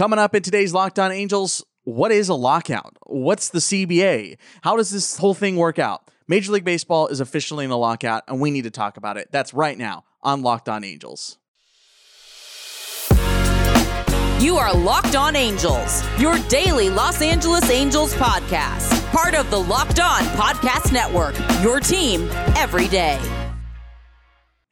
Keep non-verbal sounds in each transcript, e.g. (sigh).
Coming up in today's Locked On Angels, what is a lockout? What's the CBA? How does this whole thing work out? Major League Baseball is officially in a lockout, and we need to talk about it. That's right now on Locked On Angels. You are Locked On Angels, your daily Los Angeles Angels podcast, part of the Locked On Podcast Network, your team every day.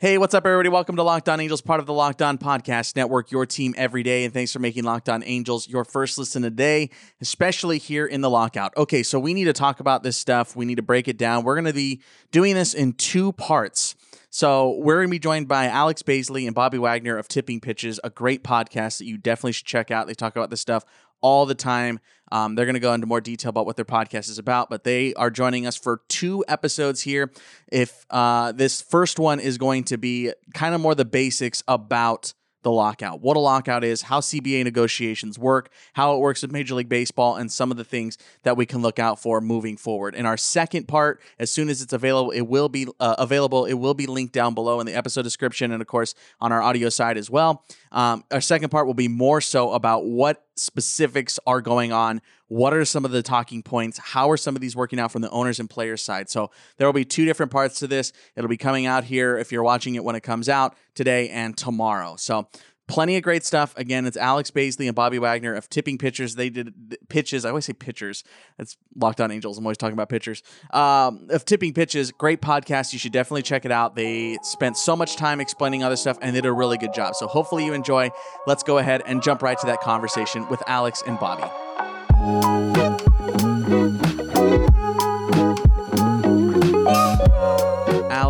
Hey, what's up, everybody? Welcome to Locked On Angels, part of the Locked On Podcast Network, your team every day. And thanks for making Locked On Angels your first listen today, especially here in the lockout. Okay, so we need to talk about this stuff. We need to break it down. We're going to be doing this in two parts. So we're going to be joined by Alex Baisley and Bobby Wagner of Tipping Pitches, a great podcast that you definitely should check out. They talk about this stuff all the time. Um, they're going to go into more detail about what their podcast is about, but they are joining us for two episodes here. If uh, this first one is going to be kind of more the basics about the lockout, what a lockout is, how CBA negotiations work, how it works with Major League Baseball, and some of the things that we can look out for moving forward. In our second part, as soon as it's available, it will be uh, available. It will be linked down below in the episode description, and of course on our audio side as well. Um, our second part will be more so about what specifics are going on. What are some of the talking points? How are some of these working out from the owners and players side? So there will be two different parts to this. It'll be coming out here if you're watching it when it comes out today and tomorrow. So plenty of great stuff. Again, it's Alex Baisley and Bobby Wagner of Tipping Pitchers. They did pitches. I always say pitchers. It's Locked On Angels. I'm always talking about pitchers. Um, of Tipping Pitches, great podcast. You should definitely check it out. They spent so much time explaining other stuff and did a really good job. So hopefully you enjoy. Let's go ahead and jump right to that conversation with Alex and Bobby.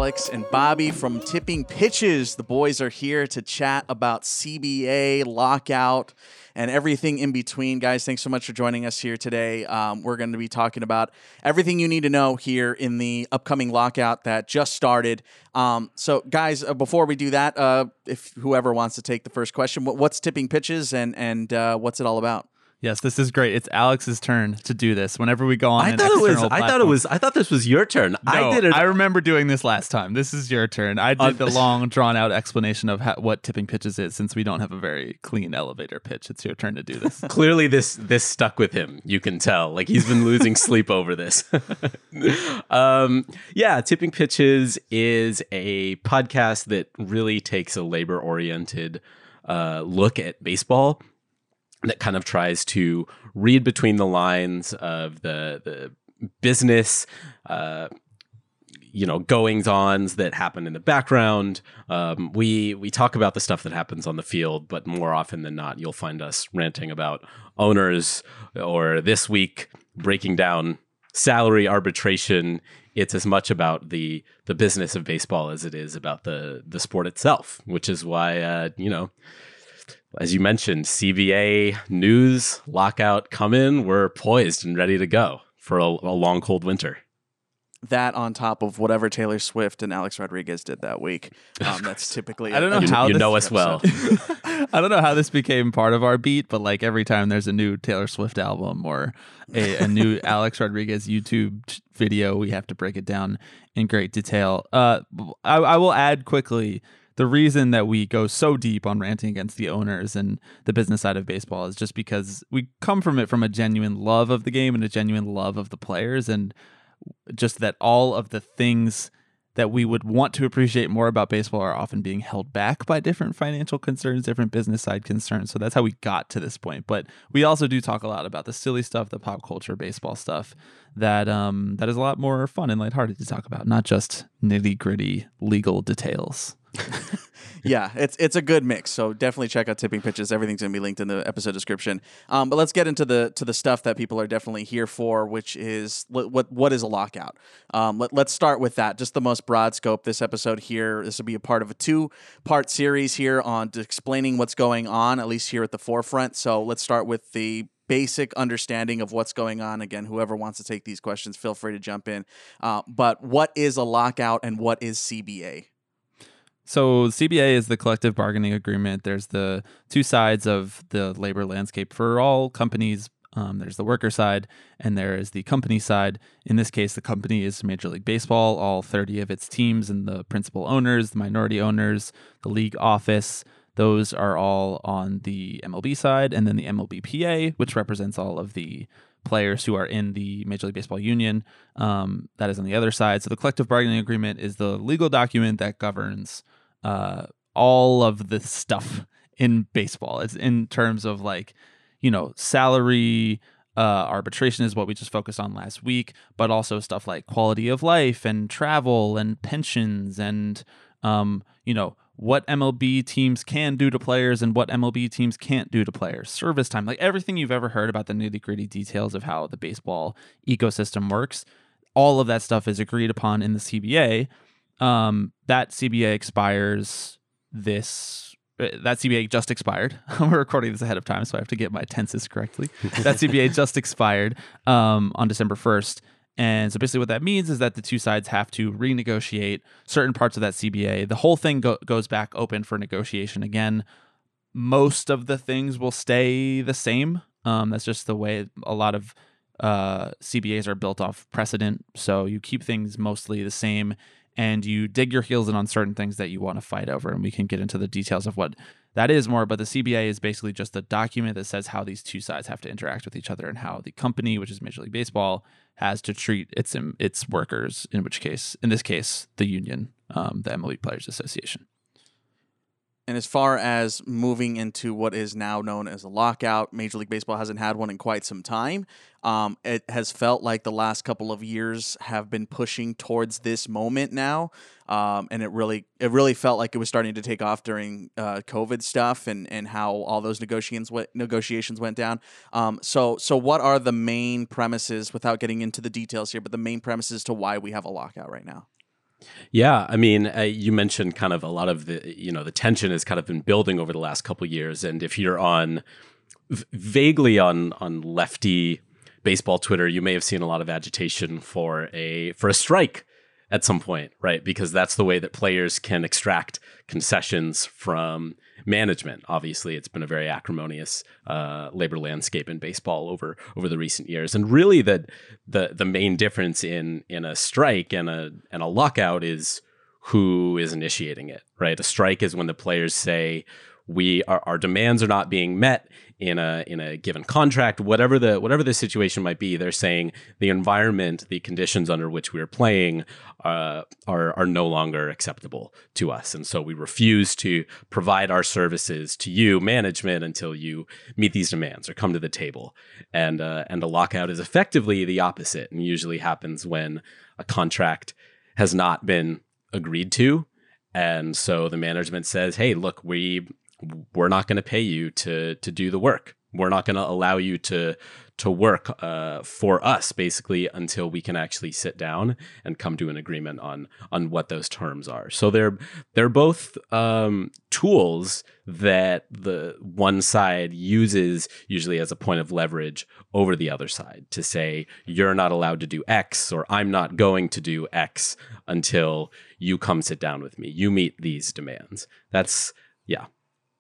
Alex and Bobby from Tipping Pitches. The boys are here to chat about CBA, lockout, and everything in between. Guys, thanks so much for joining us here today. Um, we're going to be talking about everything you need to know here in the upcoming lockout that just started. Um, so, guys, uh, before we do that, uh, if whoever wants to take the first question, what, what's Tipping Pitches and and uh, what's it all about? Yes, this is great. It's Alex's turn to do this. Whenever we go on, I thought it was. external I thought it was. I thought this was your turn. No, I did it. I remember doing this last time. This is your turn. I did Uh, the (laughs) long, drawn out explanation of how, what tipping pitches is. Since we don't have a very clean elevator pitch, it's your turn to do this. (laughs) Clearly, this this stuck with him. You can tell. Like he's been losing (laughs) sleep over this. um, yeah, tipping pitches is a podcast that really takes a labor oriented uh, look at baseball. That kind of tries to read between the lines of the the business. Uh, you know goings ons that happen in the background. Um, we we talk about the stuff that happens on the field, but more often than not, you'll find us ranting about owners or this week breaking down salary arbitration. It's as much about the the business of baseball as it is about the the sport itself, which is why uh, you know. As you mentioned, CBA news lockout come in. We're poised and ready to go for a, a long, cold winter. That on top of whatever Taylor Swift and Alex Rodriguez did that week. Um, that's typically I don't know a- You, how you this know us well. (laughs) (laughs) I don't know how this became part of our beat, but like every time there's a new Taylor Swift album or a, a new (laughs) Alex Rodriguez YouTube t- video, we have to break it down in great detail. Uh, I, I will add quickly the reason that we go so deep on ranting against the owners and the business side of baseball is just because we come from it from a genuine love of the game and a genuine love of the players and just that all of the things that we would want to appreciate more about baseball are often being held back by different financial concerns, different business side concerns. So that's how we got to this point. But we also do talk a lot about the silly stuff, the pop culture baseball stuff that um that is a lot more fun and lighthearted to talk about, not just nitty gritty legal details. (laughs) yeah, it's it's a good mix. So definitely check out Tipping Pitches. Everything's gonna be linked in the episode description. Um, but let's get into the to the stuff that people are definitely here for, which is what what, what is a lockout. Um, let, let's start with that. Just the most broad scope. This episode here. This will be a part of a two part series here on explaining what's going on, at least here at the forefront. So let's start with the basic understanding of what's going on. Again, whoever wants to take these questions, feel free to jump in. Uh, but what is a lockout and what is CBA? So CBA is the collective bargaining agreement. There's the two sides of the labor landscape for all companies. Um, there's the worker side and there is the company side. In this case, the company is Major League Baseball, all 30 of its teams and the principal owners, the minority owners, the league office, Those are all on the MLB side, and then the MLBPA, which represents all of the players who are in the Major League Baseball union. Um, that is on the other side. So the collective bargaining agreement is the legal document that governs uh, all of the stuff in baseball. It's in terms of like, you know, salary. Uh, arbitration is what we just focused on last week, but also stuff like quality of life and travel and pensions and, um, you know, what MLB teams can do to players and what MLB teams can't do to players, service time, like everything you've ever heard about the nitty gritty details of how the baseball ecosystem works. All of that stuff is agreed upon in the CBA. Um, that CBA expires this. uh, That CBA just expired. (laughs) We're recording this ahead of time, so I have to get my tenses correctly. that (laughs) CBA just expired um, on December 1st. And so basically, what that means is that the two sides have to renegotiate certain parts of that CBA. The whole thing go- goes back open for negotiation again. Most of the things will stay the same. Um, that's just the way a lot of uh, CBAs are built off precedent. So you keep things mostly the same and you dig your heels in on certain things that you want to fight over. And we can get into the details of what that is more. But the CBA is basically just a document that says how these two sides have to interact with each other and how the company, which is Major League Baseball, has to treat its its workers. In which case, in this case, the union, um, the MLB Players Association. And as far as moving into what is now known as a lockout, Major League Baseball hasn't had one in quite some time. Um, it has felt like the last couple of years have been pushing towards this moment now, um, and it really it really felt like it was starting to take off during uh, COVID stuff and and how all those negotiations went, negotiations went down. Um, so so what are the main premises, without getting into the details here, but the main premises to why we have a lockout right now? Yeah, I mean, uh, you mentioned kind of a lot of the, you know, the tension has kind of been building over the last couple years, and if you're on v- vaguely on on lefty baseball Twitter, you may have seen a lot of agitation for a for a strike at some point, right? Because that's the way that players can extract concessions from management. Obviously, it's been a very acrimonious uh, labor landscape in baseball over over the recent years, and really that the the main difference in in a strike and a and a lockout is who is initiating it. Right, a strike is when the players say we our, demands are not being met in a in a given contract whatever the whatever the situation might be they're saying the environment the conditions under which we're playing uh, are are no longer acceptable to us. And so we refuse to provide our services to you management until you meet these demands or come to the table. And uh, and a lockout is effectively the opposite and usually happens when a contract has not been agreed to. And so the management says hey look we we're not going to pay you to to do the work. We're not going to allow you to to work uh, for us basically until we can actually sit down and come to an agreement on on what those terms are. So they're they're both um, tools that the one side uses usually as a point of leverage over the other side to say you're not allowed to do X or I'm not going to do X until you come sit down with me. You meet these demands. That's yeah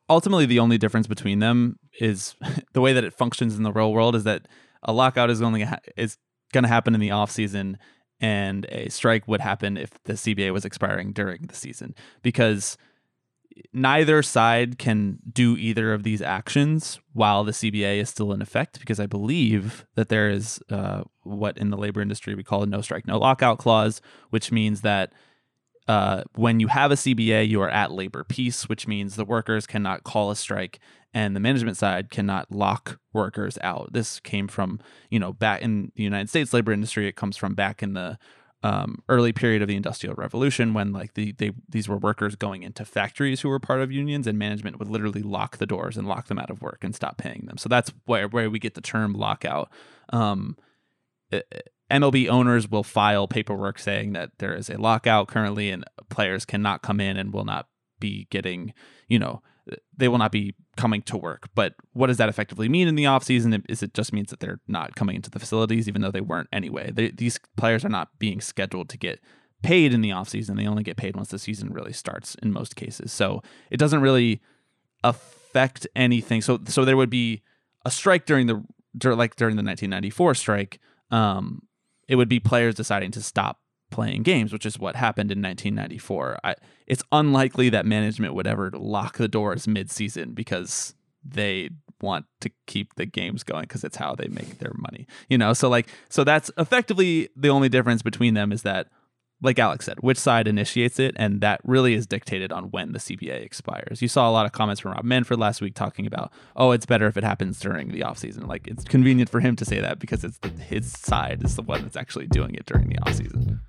ultimately the only difference between them is (laughs) the way that it functions in the real world is that a lockout is only ha- is going to happen in the off season and a strike would happen if the CBA was expiring during the season because neither side can do either of these actions while the CBA is still in effect because I believe that there is uh, what in the labor industry we call a no strike no lockout clause which means that uh, when you have a CBA, you are at labor peace, which means the workers cannot call a strike and the management side cannot lock workers out. This came from, you know, back in the United States labor industry. It comes from back in the um, early period of the Industrial Revolution when like the they these were workers going into factories who were part of unions and management would literally lock the doors and lock them out of work and stop paying them. So that's where where we get the term lockout. Um, it, MLB owners will file paperwork saying that there is a lockout currently and players cannot come in and will not be getting, you know, they will not be coming to work. But what does that effectively mean in the offseason? Is it just means that they're not coming into the facilities, even though they weren't anyway? They, these players are not being scheduled to get paid in the offseason. They only get paid once the season really starts in most cases. So it doesn't really affect anything. So so there would be a strike during the like during the 1994 strike. Um, it would be players deciding to stop playing games, which is what happened in 1994. I, it's unlikely that management would ever lock the doors mid-season because they want to keep the games going because it's how they make their money. You know, so like so that's effectively the only difference between them is that like Alex said, which side initiates it, and that really is dictated on when the CBA expires. You saw a lot of comments from Rob Manfred last week talking about, oh, it's better if it happens during the offseason. Like it's convenient for him to say that because it's the, his side is the one that's actually doing it during the offseason.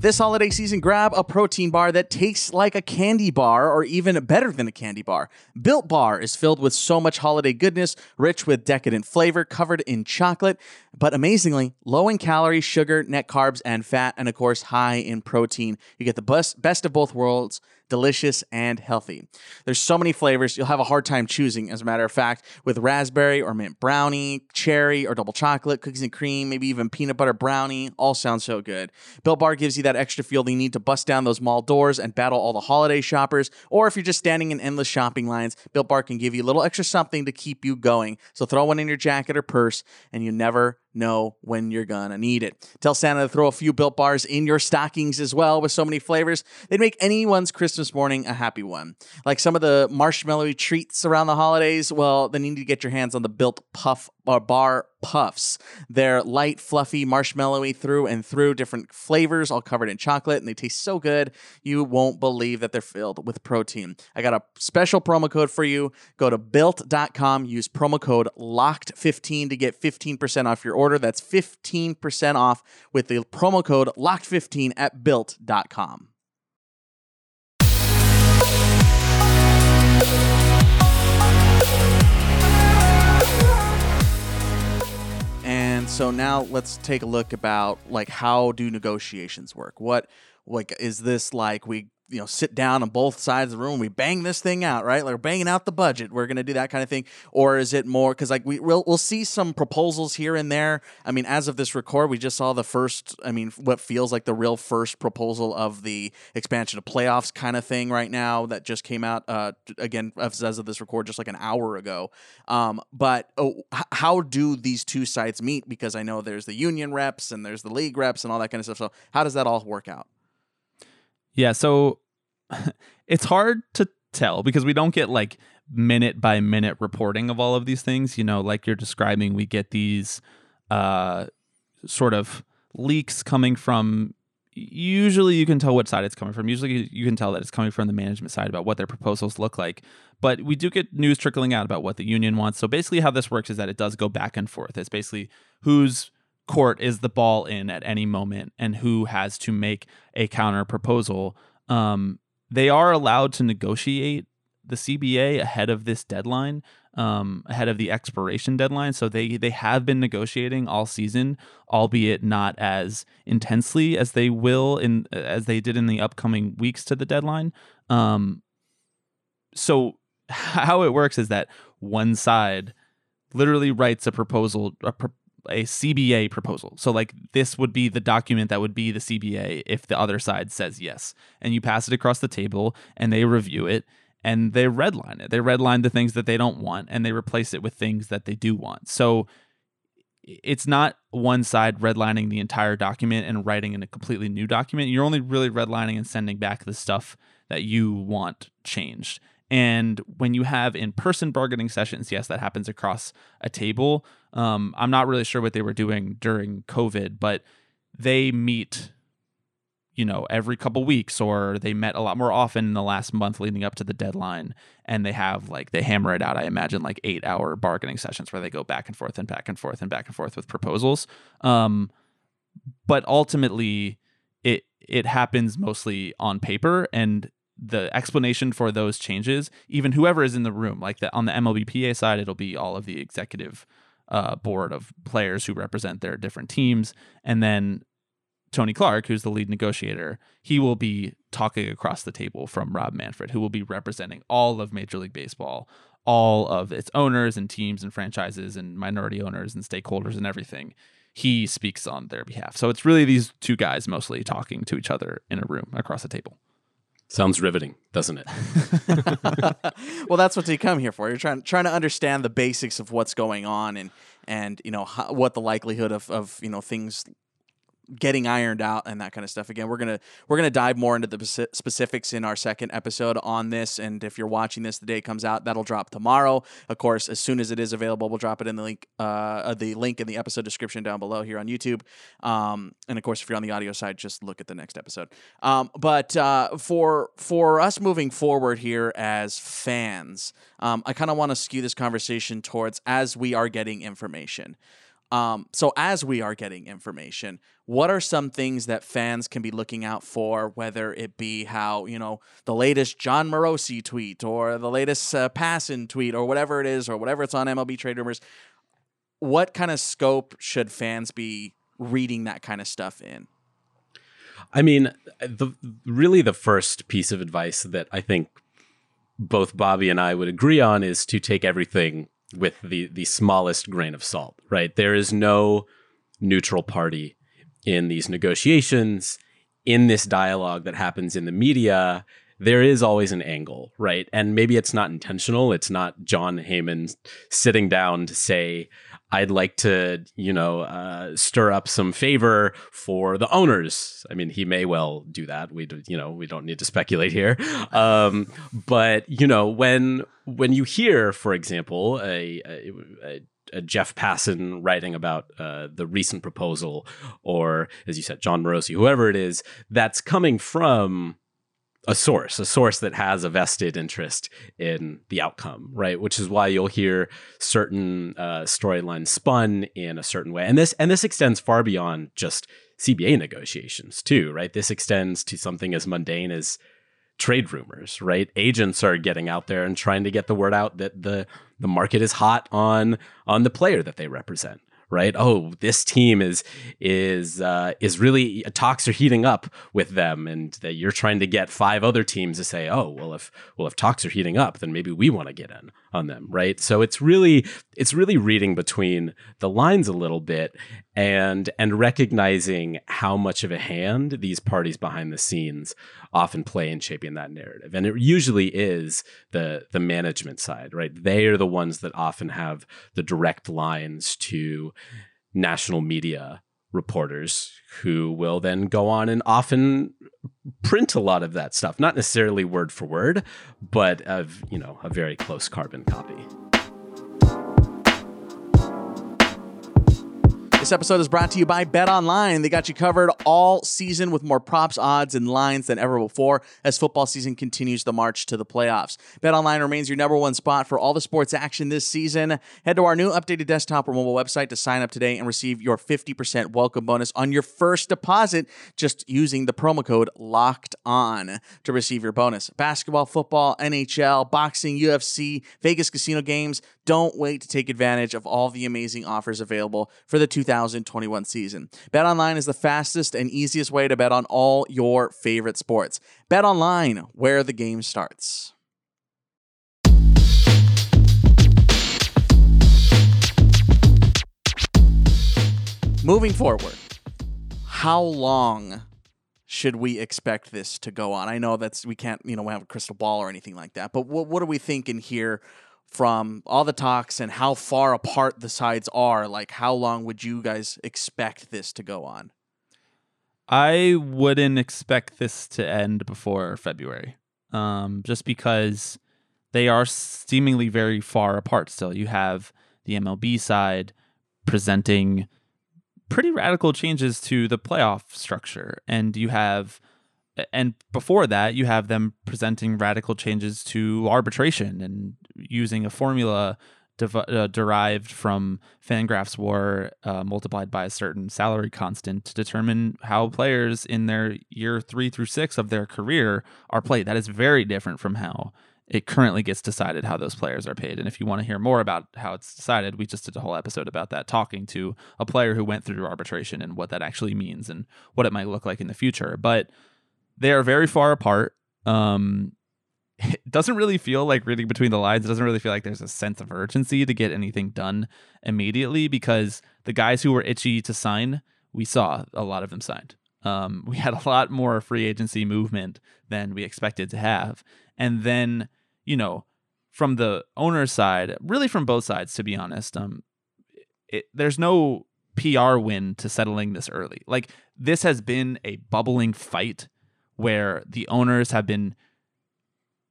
This holiday season, grab a protein bar that tastes like a candy bar or even better than a candy bar. Built Bar is filled with so much holiday goodness, rich with decadent flavor, covered in chocolate, but amazingly low in calories, sugar, net carbs, and fat, and of course, high in protein. You get the best, best of both worlds delicious and healthy. There's so many flavors, you'll have a hard time choosing, as a matter of fact, with raspberry or mint brownie, cherry or double chocolate, cookies and cream, maybe even peanut butter brownie. All sound so good. Built Bar gives you that extra feel that you need to bust down those mall doors and battle all the holiday shoppers. Or if you're just standing in endless shopping lines, Built Bar can give you a little extra something to keep you going. So throw one in your jacket or purse, and you never know when you're gonna need it. Tell Santa to throw a few built bars in your stockings as well with so many flavors. They'd make anyone's Christmas morning a happy one. Like some of the marshmallowy treats around the holidays, well, then you need to get your hands on the built puff or bar puffs. They're light, fluffy, marshmallowy through and through, different flavors, all covered in chocolate, and they taste so good you won't believe that they're filled with protein. I got a special promo code for you. Go to built.com, use promo code LOCKED15 to get 15% off your order. That's 15% off with the promo code LOCKED15 at built.com. so now let's take a look about like how do negotiations work? What like is this like we you know sit down on both sides of the room we bang this thing out right? Like we're banging out the budget we're going to do that kind of thing. Or is it more because like we we'll, we'll see some proposals here and there. I mean as of this record we just saw the first i mean what feels like the real first proposal of the expansion of playoffs kind of thing right now that just came out uh, again as of this record just like an hour ago. Um, but oh, how do these two sides meet? Because i know there's the union reps and there's the league reps and all that kind of stuff. So how does that all work out Yeah, so (laughs) it's hard to tell because we don't get like minute by minute reporting of all of these things. You know, like you're describing, we get these uh, sort of leaks coming from. Usually, you can tell what side it's coming from. Usually, you can tell that it's coming from the management side about what their proposals look like. But we do get news trickling out about what the union wants. So basically, how this works is that it does go back and forth. It's basically whose court is the ball in at any moment and who has to make a counter proposal. Um, they are allowed to negotiate the CBA ahead of this deadline, um, ahead of the expiration deadline. So they they have been negotiating all season, albeit not as intensely as they will in as they did in the upcoming weeks to the deadline. Um, so (laughs) how it works is that one side literally writes a proposal, a, a CBA proposal. So like this would be the document that would be the CBA if the other side says yes. And you pass it across the table and they review it and they redline it. They redline the things that they don't want and they replace it with things that they do want. So it's not one side redlining the entire document and writing in a completely new document. You're only really redlining and sending back the stuff that you want changed. And when you have in person bargaining sessions, yes, that happens across a table. Um, I'm not really sure what they were doing during COVID, but they meet, you know, every couple weeks, or they met a lot more often in the last month leading up to the deadline. And they have like, they hammer it out, I imagine, like eight hour bargaining sessions where they go back and forth and back and forth and back and forth with proposals. Um, but ultimately, it it happens mostly on paper and the explanation for those changes, even whoever is in the room, like the, on the MLBPA side, it'll be all of the executive uh, board of players who represent their different teams. And then Tony Clark, who's the lead negotiator, he will be talking across the table from Rob Manfred, who will be representing all of Major League Baseball, all of its owners and teams and franchises and minority owners and stakeholders and everything. He speaks on their behalf. So it's really these two guys mostly talking to each other in a room across the table. Sounds riveting, doesn't it? (laughs) well, that's what you come here for. You're trying trying to understand the basics of what's going on and and you know how, what the likelihood of of you know things getting ironed out and that kind of stuff. Again we're gonna we're gonna dive more into the specifics in our second episode on this and if you're watching this the day it comes out that'll drop tomorrow. Of course as soon as it is available we'll drop it in the link uh, uh the link in the episode description down below here on youtube. Um and of course if you're on the audio side just look at the next episode. Um but uh for for us moving forward here as fans um i kind of want to skew this conversation towards as we are getting information um, so as we are getting information, what are some things that fans can be looking out for? Whether it be how you know the latest Jon Morosi tweet or the latest uh, Passan tweet or whatever it is or whatever it's on MLB trade rumors. What kind of scope should fans be reading that kind of stuff in? I mean, the really the first piece of advice that I think both Bobby and I would agree on is to take everything with the the smallest grain of salt, right? There is no neutral party in these negotiations, in this dialogue that happens in the media. There is always an angle, right? And maybe it's not intentional. It's not Jon Heyman sitting down to say, I'd like to, you know, uh, stir up some favor for the owners. I mean, he may well do that. We, you know, we don't need to speculate here. Um, but you know, when when you hear, for example, a, a, a a Jeff Passan writing about uh, the recent proposal, or as you said, Jon Morosi, whoever it is, that's coming from a source, a source that has a vested interest in the outcome, right? Which is why you'll hear certain uh, storylines spun in a certain way, and this and this extends far beyond just CBA negotiations too, right? This extends to something as mundane as trade rumors, right? Agents are getting out there and trying to get the word out that the the market is hot on on the player that they represent right? Oh, this team is is uh, is really talks are heating up with them, and that you're trying to get five other teams to say, oh, well, if well if talks are heating up, then maybe we want to get in on them, right? So it's really it's really reading between the lines a little bit and and recognizing how much of a hand these parties behind the scenes often play in shaping that narrative. And it usually is the the management side right? They are the ones that often have the direct lines to national media reporters who will then go on and often print a lot of that stuff not necessarily word for word but of you know a very close carbon copy This episode is brought to you by Bet Online. They got you covered all season with more props, odds, and lines than ever before as football season continues the march to the playoffs. Bet Online remains your number one spot for all the sports action this season. Head to our new updated desktop or mobile website to sign up today and receive your 50% welcome bonus on your first deposit just using the promo code LOCKED ON to receive your bonus. Basketball, football, NHL, boxing, UFC, Vegas casino games. Don't wait to take advantage of all the amazing offers available for the 2021 season. Bet online is the fastest and easiest way to bet on all your favorite sports. Bet online, where the game starts. Moving forward, how long should we expect this to go on? I know that's we can't, you know, we have a crystal ball or anything like that, but what what are we thinking here from all the talks and how far apart the sides are, like how long would you guys expect this to go on? I wouldn't expect this to end before February, um, just because they are seemingly very far apart still. You have the MLB side presenting pretty radical changes to the playoff structure, and you have and before that, you have them presenting radical changes to arbitration and using a formula uh, derived from Fangraphs WAR uh, multiplied by a certain salary constant to determine how players in their year three through six of their career are played. That is very different from how it currently gets decided how those players are paid. And if you want to hear more about how it's decided, we just did a whole episode about that, talking to a player who went through arbitration and what that actually means and what it might look like in the future. But they are very far apart. Um, it (laughs) doesn't really feel like reading between the lines. It doesn't really feel like there's a sense of urgency to get anything done immediately because the guys who were itchy to sign, we saw a lot of them signed. Um, (laughs) we had a lot more free agency movement than we expected to have. And then, you know, from the owner side, really from both sides, to be honest, um, it, there's no PR win to settling this early. Like this has been a bubbling fight where the owners have been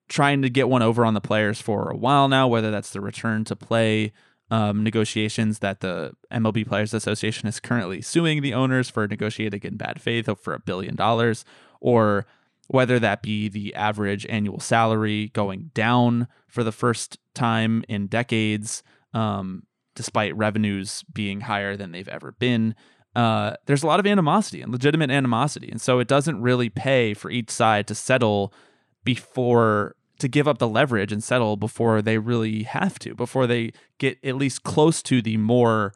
trying to get one over on the players for a while now, whether that's the return to play um, negotiations that the MLB Players Association is currently suing the owners for negotiating in bad faith for a billion dollars, or whether that be the average annual salary going down for the first time in decades, um, despite revenues being higher than they've ever been. Uh, there's a lot of animosity and legitimate animosity. And so it doesn't really pay for each side to settle before to give up the leverage and settle before they really have to, before they get at least close to the more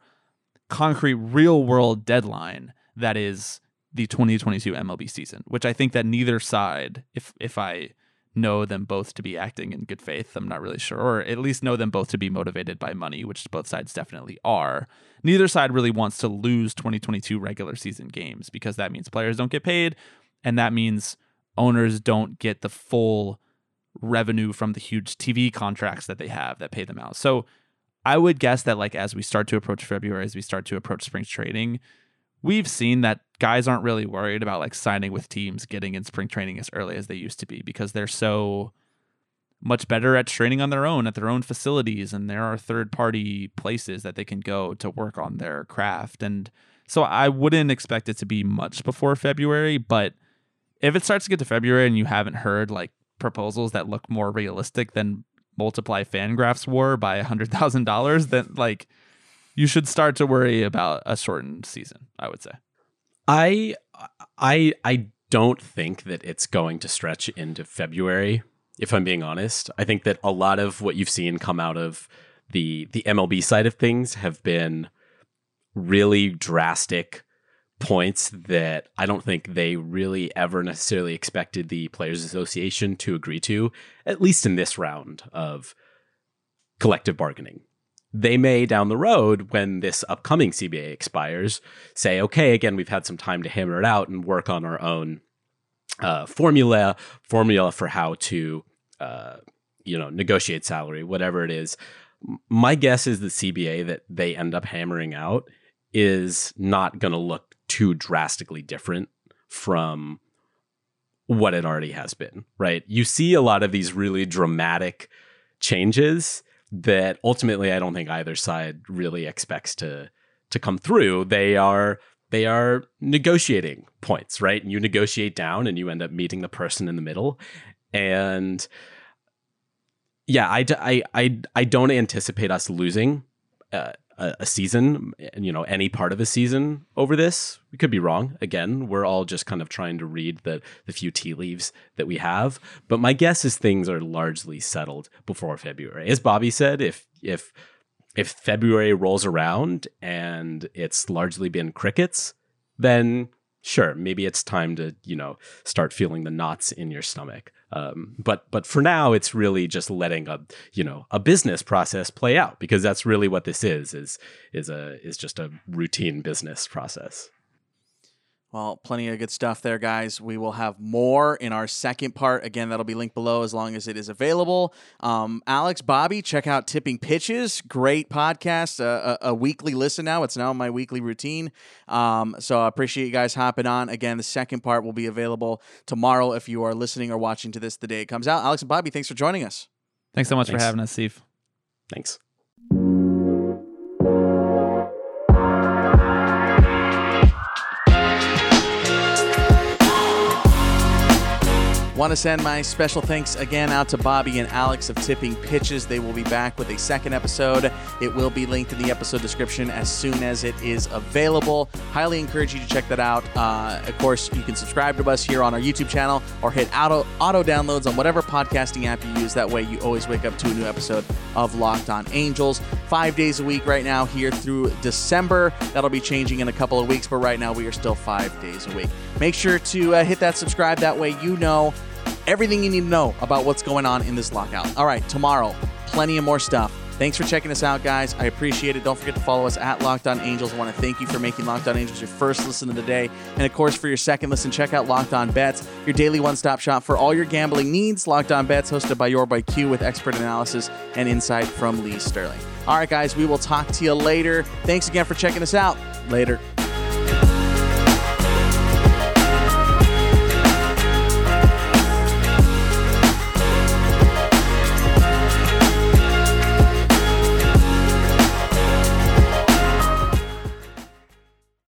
concrete real world deadline that is the 2022 MLB season, which I think that neither side, if if I know them both to be acting in good faith, I'm not really sure, or at least know them both to be motivated by money, which both sides definitely are. Neither side really wants to lose 2022 regular season games because that means players don't get paid, and that means owners don't get the full revenue from the huge TV contracts that they have that pay them out. So I would guess that like as we start to approach February, as we start to approach spring training, we've seen that guys aren't really worried about like signing with teams getting in spring training as early as they used to be because they're so much better at training on their own at their own facilities and there are third party places that they can go to work on their craft and so I wouldn't expect it to be much before February but if it starts to get to February and you haven't heard like proposals that look more realistic than multiply Fangraphs war by a hundred thousand dollars, then like you should start to worry about a shortened season. I would say. I I I don't think that it's going to stretch into February. If I'm being honest, I think that a lot of what you've seen come out of the the MLB side of things have been really drastic points that I don't think they really ever necessarily expected the Players Association to agree to, at least in this round of collective bargaining. They may down the road, when this upcoming CBA expires, say, okay, again, we've had some time to hammer it out and work on our own uh, formula, formula for how to, uh, you know, negotiate salary, whatever it is. My guess is the CBA that they end up hammering out is not going to look too drastically different from what it already has been, right? You see a lot of these really dramatic changes that ultimately I don't think either side really expects to to come through. They are they are negotiating points, right? And you negotiate down and you end up meeting the person in the middle. And yeah, I, I, I, I don't anticipate us losing uh, a, a season, you know, any part of a season over this. We could be wrong. Again, we're all just kind of trying to read the the few tea leaves that we have. But my guess is things are largely settled before February. As Bobby said, if if if February rolls around and it's largely been crickets, then sure, maybe it's time to, you know, start feeling the knots in your stomach. Um, but but for now, it's really just letting a you know a business process play out because that's really what this is is is a is just a routine business process. Well, plenty of good stuff there, guys. We will have more in our second part. Again, that'll be linked below as long as it is available. Um, Alex, Bobby, check out Tipping Pitches. Great podcast, a, a, a weekly listen now. It's now my weekly routine. Um, so I appreciate you guys hopping on. Again, the second part will be available tomorrow if you are listening or watching to this the day it comes out. Alex and Bobby, thanks for joining us. Thanks so much Thanks. for having us, Steve. Thanks. Want to send my special thanks again out to Bobby and Alex of Tipping Pitches. They will be back with a second episode. It will be linked in the episode description as soon as it is available. Highly encourage you to check that out. Uh, of course, you can subscribe to us here on our YouTube channel or hit auto auto downloads on whatever podcasting app you use. That way, you always wake up to a new episode of Locked On Angels. Five days a week right now here through December. That'll be changing in a couple of weeks, but right now we are still five days a week. Make sure to uh, hit that subscribe. That way, you know everything you need to know about what's going on in this lockout. All right, tomorrow, plenty of more stuff. Thanks for checking us out, guys. I appreciate it. Don't forget to follow us at Locked On Angels. I want to thank you for making Locked On Angels your first listen of the day. And of course, for your second listen, check out Locked On Bets, your daily one stop shop for all your gambling needs. Locked On Bets, hosted by your boy Q with expert analysis and insight from Lee Sterling. All right, guys, we will talk to you later. Thanks again for checking us out. Later.